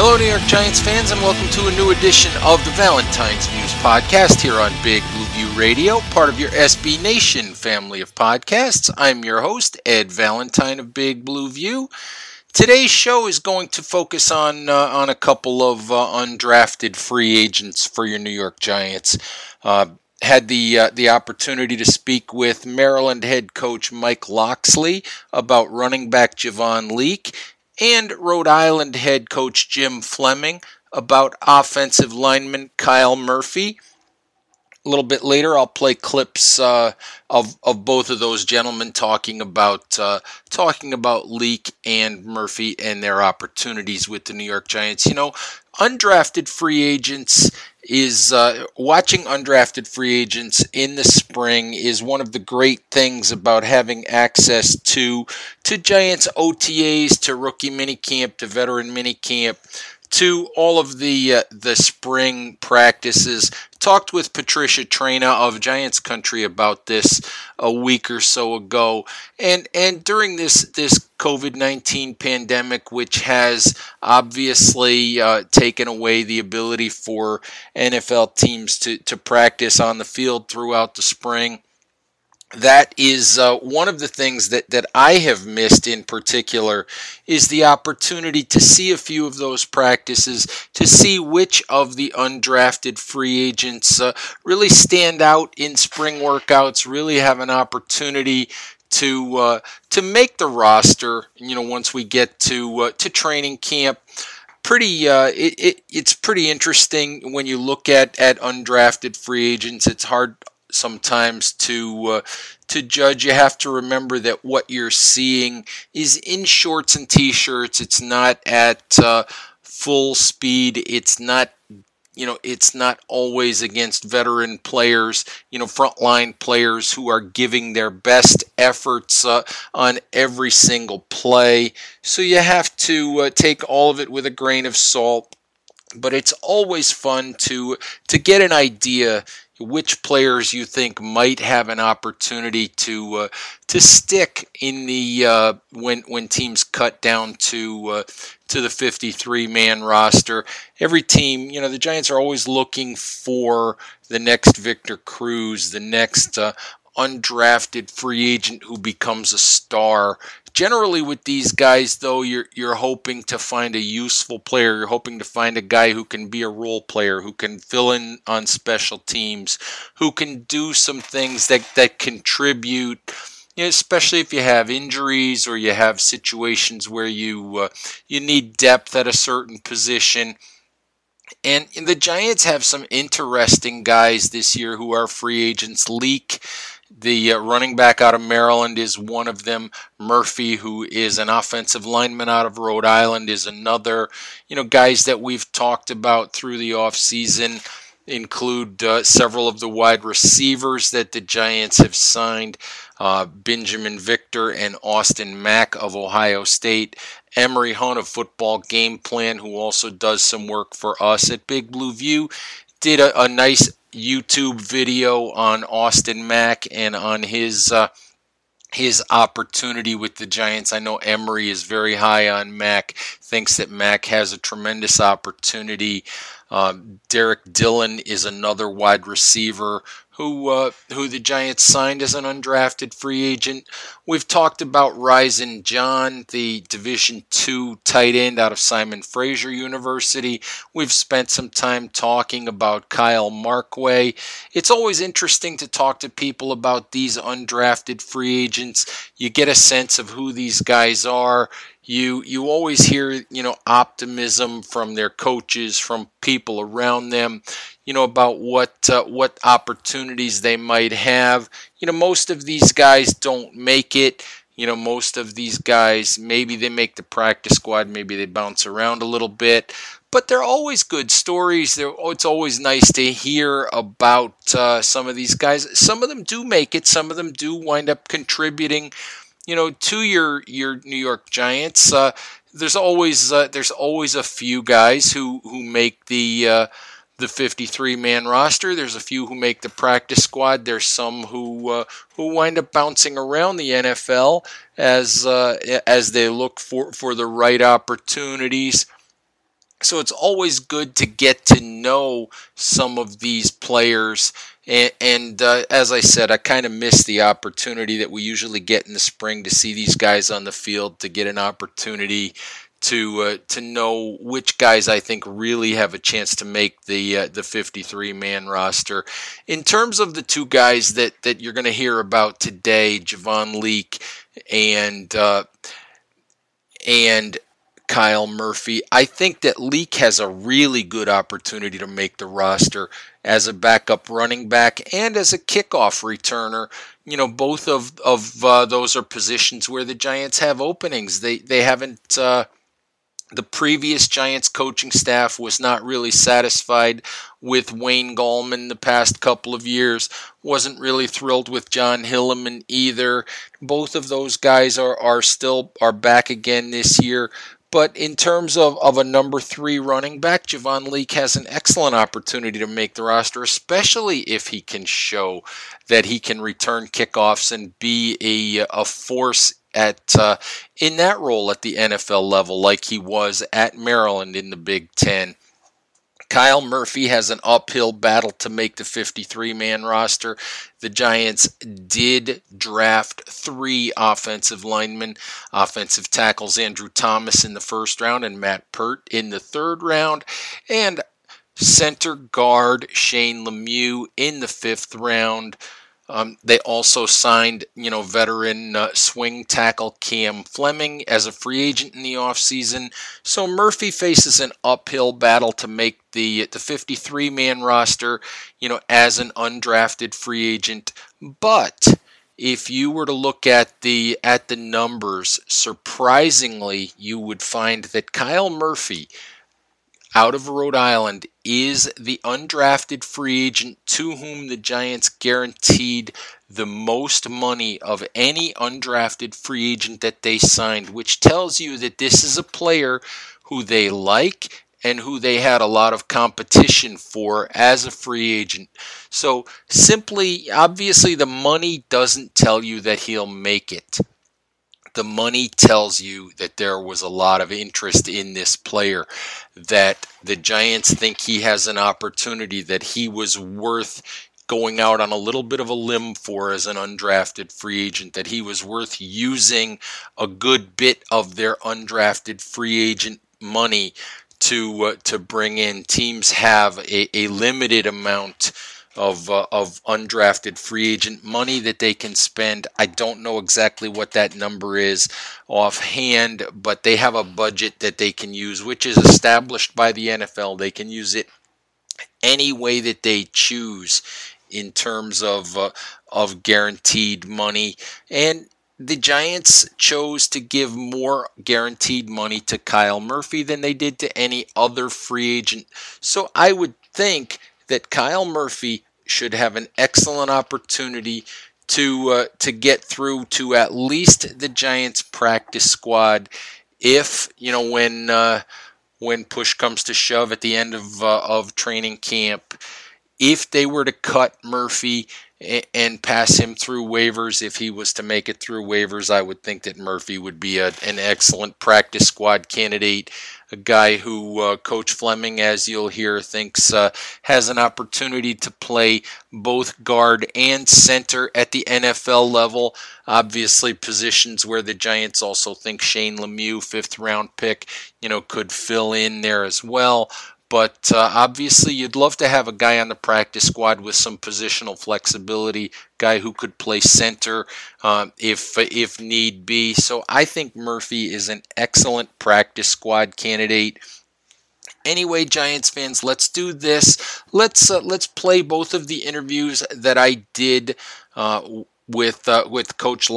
Hello, New York Giants fans, and welcome to a new edition of the Valentine's Views podcast here on Big Blue View Radio, part of your SB Nation family of podcasts. I'm your host, Ed Valentine of Big Blue View. Today's show is going to focus on uh, on a couple of uh, undrafted free agents for your New York Giants. Uh, had the uh, the opportunity to speak with Maryland head coach Mike Locksley about running back Javon Leake and Rhode Island head coach Jim Fleming about offensive lineman Kyle Murphy. A little bit later, I'll play clips uh, of of both of those gentlemen talking about uh, talking about Leake and Murphy and their opportunities with the New York Giants. You know, undrafted free agents is uh, watching undrafted free agents in the spring is one of the great things about having access to to Giants OTAs, to rookie minicamp, to veteran minicamp to all of the uh, the spring practices. Talked with Patricia Traina of Giants Country about this a week or so ago, and and during this this COVID nineteen pandemic, which has obviously uh, taken away the ability for NFL teams to to practice on the field throughout the spring that is uh, one of the things that, that I have missed in particular is the opportunity to see a few of those practices, to see which of the undrafted free agents uh, really stand out in spring workouts, really have an opportunity to uh, to make the roster. You know, once we get to uh, to training camp pretty uh, it, it, it's pretty interesting when you look at at undrafted free agents it's hard sometimes to uh, to judge. You have to remember that what you're seeing is in shorts and t-shirts. It's not at uh, full speed. It's not you know it's not always against veteran players you know frontline players who are giving their best efforts uh, on every single play. So you have to uh, take all of it with a grain of salt. But it's always fun to to get an idea which players you think might have an opportunity to uh, to stick in the uh, when when teams cut down to uh, to the 53 man roster. Every team, you know, the Giants are always looking for the next Victor Cruz, the next uh, undrafted free agent who becomes a star. Generally, with these guys, though, you're you're hoping to find a useful player. You're hoping to find a guy who can be a role player, who can fill in on special teams, who can do some things that that contribute. You know, especially if you have injuries or you have situations where you uh, you need depth at a certain position. And, the Giants have some interesting guys this year who are free agents. Leake the uh, running back out of Maryland is one of them. Murphy, who is an offensive lineman out of Rhode Island, is another. You know, guys that we've talked about through the offseason include uh, several of the wide receivers that the Giants have signed uh, Binjimen Victor and Austin Mack of Ohio State. Emory Hunt of Football Game Plan, who also does some work for us at Big Blue View. Did a, a nice YouTube video on Austin Mack and on his uh, his opportunity with the Giants. I know Emory is very high on Mack, thinks that Mack has a tremendous opportunity. Um, Derrick Dillon is another wide receiver who uh, who the Giants signed as an undrafted free agent. We've talked about Rysen John, the Division two tight end out of Simon Fraser University. We've spent some time talking about Kyle Markway. It's always interesting to talk to people about these undrafted free agents. You get a sense of who these guys are you you always hear you know optimism from their coaches from people around them you know about what uh, what opportunities they might have. You know most of these guys don't make it. You know most of these guys maybe they make the practice squad maybe they bounce around a little bit but they're always good stories. They're, it's always nice to hear about uh, some of these guys. Some of them do make it. Some of them do wind up contributing you know, to your your New York Giants, uh, there's always uh, there's always a few guys who who make the uh, the 53 man roster. There's a few who make the practice squad. There's some who uh, who wind up bouncing around the NFL as uh, as they look for for the right opportunities. So it's always good to get to know some of these players and, and uh, as I said, I kind of missed the opportunity that we usually get in the spring to see these guys on the field, to get an opportunity to uh, to know which guys I think really have a chance to make the uh, the 53 man roster. In terms of the two guys that that you're going to hear about today, Javon Leake and uh, and Kyle Murphy. I think that Leake has a really good opportunity to make the roster as a backup running back and as a kickoff returner. You know, both of of uh, those are positions where the Giants have openings. They they haven't. Uh, the previous Giants coaching staff was not really satisfied with Wayne Gallman the past couple of years. Wasn't really thrilled with Jon Hilliman either. Both of those guys are, are still are back again this year. But in terms of, of a number three running back, Javon Leake has an excellent opportunity to make the roster, especially if he can show that he can return kickoffs and be a, a force at uh, in that role at the NFL level, like he was at Maryland in the Big Ten. Kyle Murphy has an uphill battle to make the 53 man roster. The Giants did draft three offensive linemen, offensive tackles Andrew Thomas in the first round and Matt Peart in the third round, and center guard Shane Lemieux in the fifth round. Um, they also signed, you know, veteran uh, swing tackle Cam Fleming as a free agent in the offseason. So Murphy faces an uphill battle to make the the 53 man roster, you know, as an undrafted free agent. But if you were to look at the at the numbers, surprisingly, you would find that Kyle Murphy out of Rhode Island is the undrafted free agent to whom the Giants guaranteed the most money of any undrafted free agent that they signed, which tells you that this is a player who they like and who they had a lot of competition for as a free agent. So simply, obviously, the money doesn't tell you that he'll make it the money tells you that there was a lot of interest in this player, that the Giants think he has an opportunity, that he was worth going out on a little bit of a limb for as an undrafted free agent, that he was worth using a good bit of their undrafted free agent money to uh, to bring in. Teams have a, a limited amount of uh, of undrafted free agent money that they can spend. I don't know exactly what that number is offhand, but they have a budget that they can use, which is established by the NFL. They can use it any way that they choose in terms of uh, of guaranteed money and the Giants chose to give more guaranteed money to Kyle Murphy than they did to any other free agent. So I would think that Kyle Murphy should have an excellent opportunity to uh, to get through to at least the Giants practice squad if you know when uh, when push comes to shove at the end of uh, of training camp. If they were to cut Murphy and pass him through waivers, if he was to make it through waivers, I would think that Murphy would be a, an excellent practice squad candidate a guy who uh, Coach Fleming, as you'll hear, thinks uh, has an opportunity to play both guard and center at the NFL level. Obviously, positions where the Giants also think Shane Lemieux, fifth round pick, you know, could fill in there as well. But uh, obviously, you'd love to have a guy on the practice squad with some positional flexibility, guy who could play center um, if if need be. So I think Murphy is an excellent practice squad candidate. Anyway, Giants fans, let's do this. Let's uh, let's play both of the interviews that I did uh, with uh, with Coach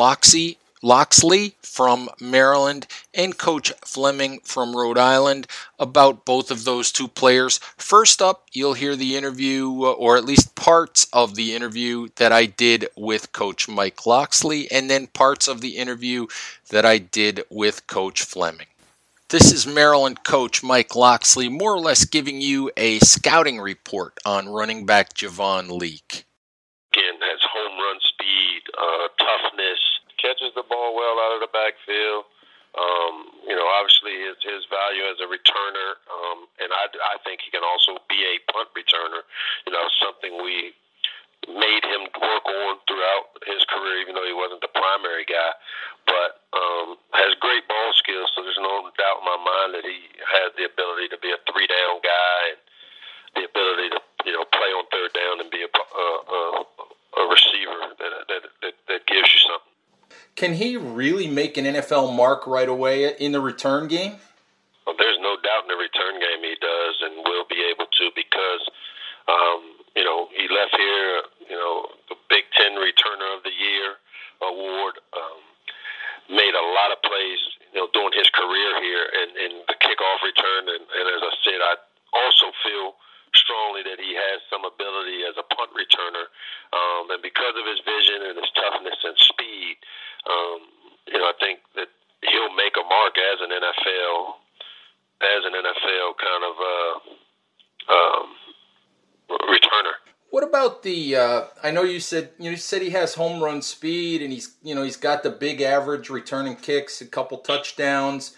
Locksley from Maryland and Coach Fleming from Rhode Island about both of those two players. First up, you'll hear the interview, uh, or at least parts of the interview that I did with Coach Mike Locksley, and then parts of the interview that I did with Coach Fleming. This is Maryland coach Mike Locksley, more or less giving you a scouting report on running back Javon Leake. Again, has home run speed, uh, toughness, catches the ball well out of the backfield. Um, you know, obviously his his value as a returner, um, and I, I think he can also be a punt returner. You know, something we made him work on throughout his career, even though he wasn't the primary guy. But um, has great ball skills, so there's no doubt in my mind that he has the ability to be a three down guy and the ability to you know play on third down and be a a, a, Can he really make an NFL mark right away in the return game? Well, there's no doubt in the return game he does and will be able to because, um, you know, he left here, you know, the Big Ten Returner of the Year award, um, made a lot of plays, you know, during his career here and, and the kickoff return. And, and as I said, I also feel strongly that he has some ability as a punt returner. Um, and because of his vision and his toughness and speed, um, you know, I think that he'll make a mark as an NFL, as an NFL kind of uh, um, returner. What about the? Uh, I know you said you said he has home run speed, and he's you know he's got the big average returning kicks, a couple touchdowns,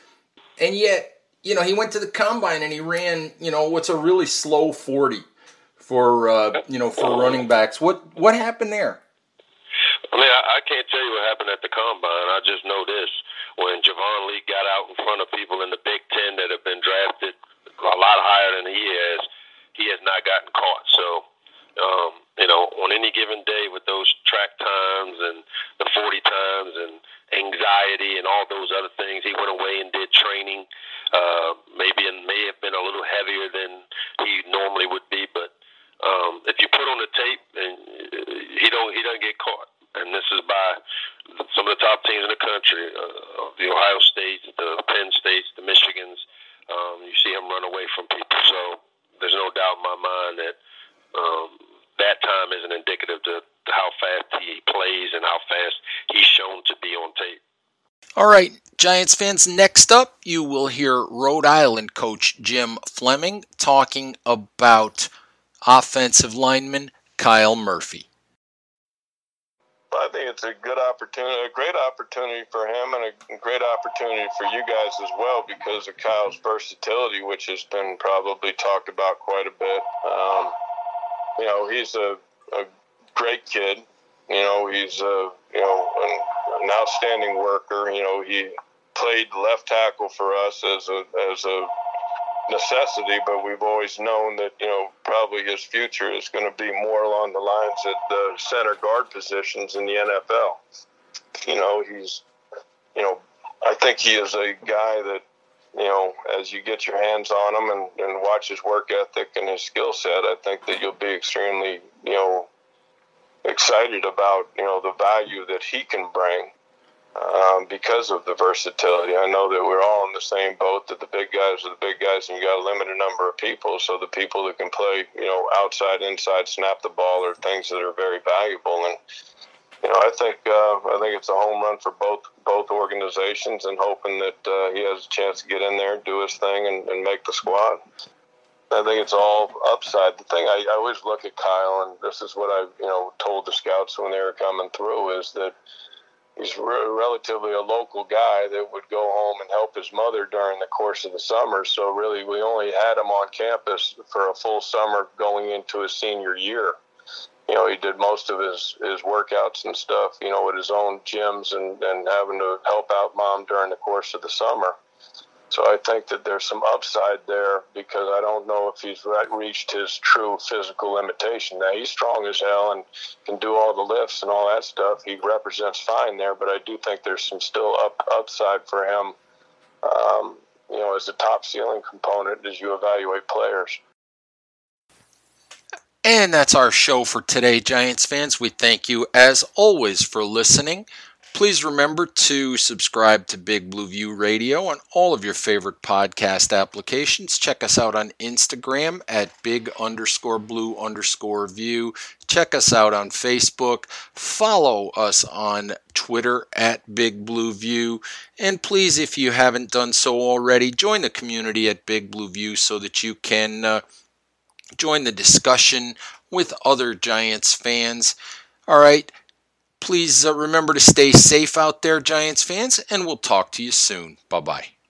and yet you know he went to the combine and he ran you know what's a really slow forty for uh, you know for running backs. What what happened there? I can't tell you what happened at the combine. I just know this: when Javon Lee got out in front of people in the Big Ten that have been drafted a lot higher than he has, he has not gotten caught. So, um, you know, on any given day with those track times and the 40 times and anxiety and all those other things, he went away and did training. Uh, maybe and may have been a little heavier than he normally would be, but um, if you put on the tape and he don't he doesn't get caught and this is by some of the top teams in the country, uh, the Ohio States, the Penn States, the Michigans. Um, you see him run away from people, so there's no doubt in my mind that um, that time isn't indicative to how fast he plays and how fast he's shown to be on tape. All right, Giants fans, next up, you will hear Rhode Island coach Jim Fleming talking about offensive lineman Kyle Murphy. I think it's a good opportunity, a great opportunity for him, and a great opportunity for you guys as well because of Kyle's versatility, which has been probably talked about quite a bit. Um, you know, he's a, a great kid. You know, he's a you know an, an outstanding worker. You know, he played left tackle for us as a as a necessity, but we've always known that you know probably his future is going to be more along the lines at the center guard positions in the NFL. You know, he's you know I think he is a guy that you know as you get your hands on him and, and watch his work ethic and his skill set, I think that you'll be extremely you know excited about you know the value that he can bring um, because of the versatility. I know that we're all in the same boat that the big guys are the big guys and you got a limited number of people. So the people that can play, you know, outside, inside, snap the ball are things that are very valuable. And, you know, I think uh, I think it's a home run for both both organizations, and hoping that uh, he has a chance to get in there, do his thing, and, and make the squad. I think it's all upside. The thing I, I always look at Kyle, and this is what I you know told the scouts when they were coming through, is that he's re- relatively a local guy that would go home and help his mother during the course of the summer. So really, we only had him on campus for a full summer going into his senior year you know, he did most of his, his workouts and stuff, you know, at his own gyms and, and having to help out mom during the course of the summer. So I think that there's some upside there because I don't know if he's reached his true physical limitation. Now he's strong as hell and can do all the lifts and all that stuff. He represents fine there, but I do think there's some still up upside for him. Um, you know, as a top ceiling component as you evaluate players. And that's our show for today, Giants fans. We thank you, as always, for listening. Please remember to subscribe to Big Blue View Radio on all of your favorite podcast applications. Check us out on Instagram at big underscore blue underscore view. Check us out on Facebook. Follow us on Twitter at Big Blue View. And please, if you haven't done so already, join the community at Big Blue View so that you can. Uh, join the discussion with other Giants fans. All right. Please uh, remember to stay safe out there, Giants fans, and we'll talk to you soon. Bye bye.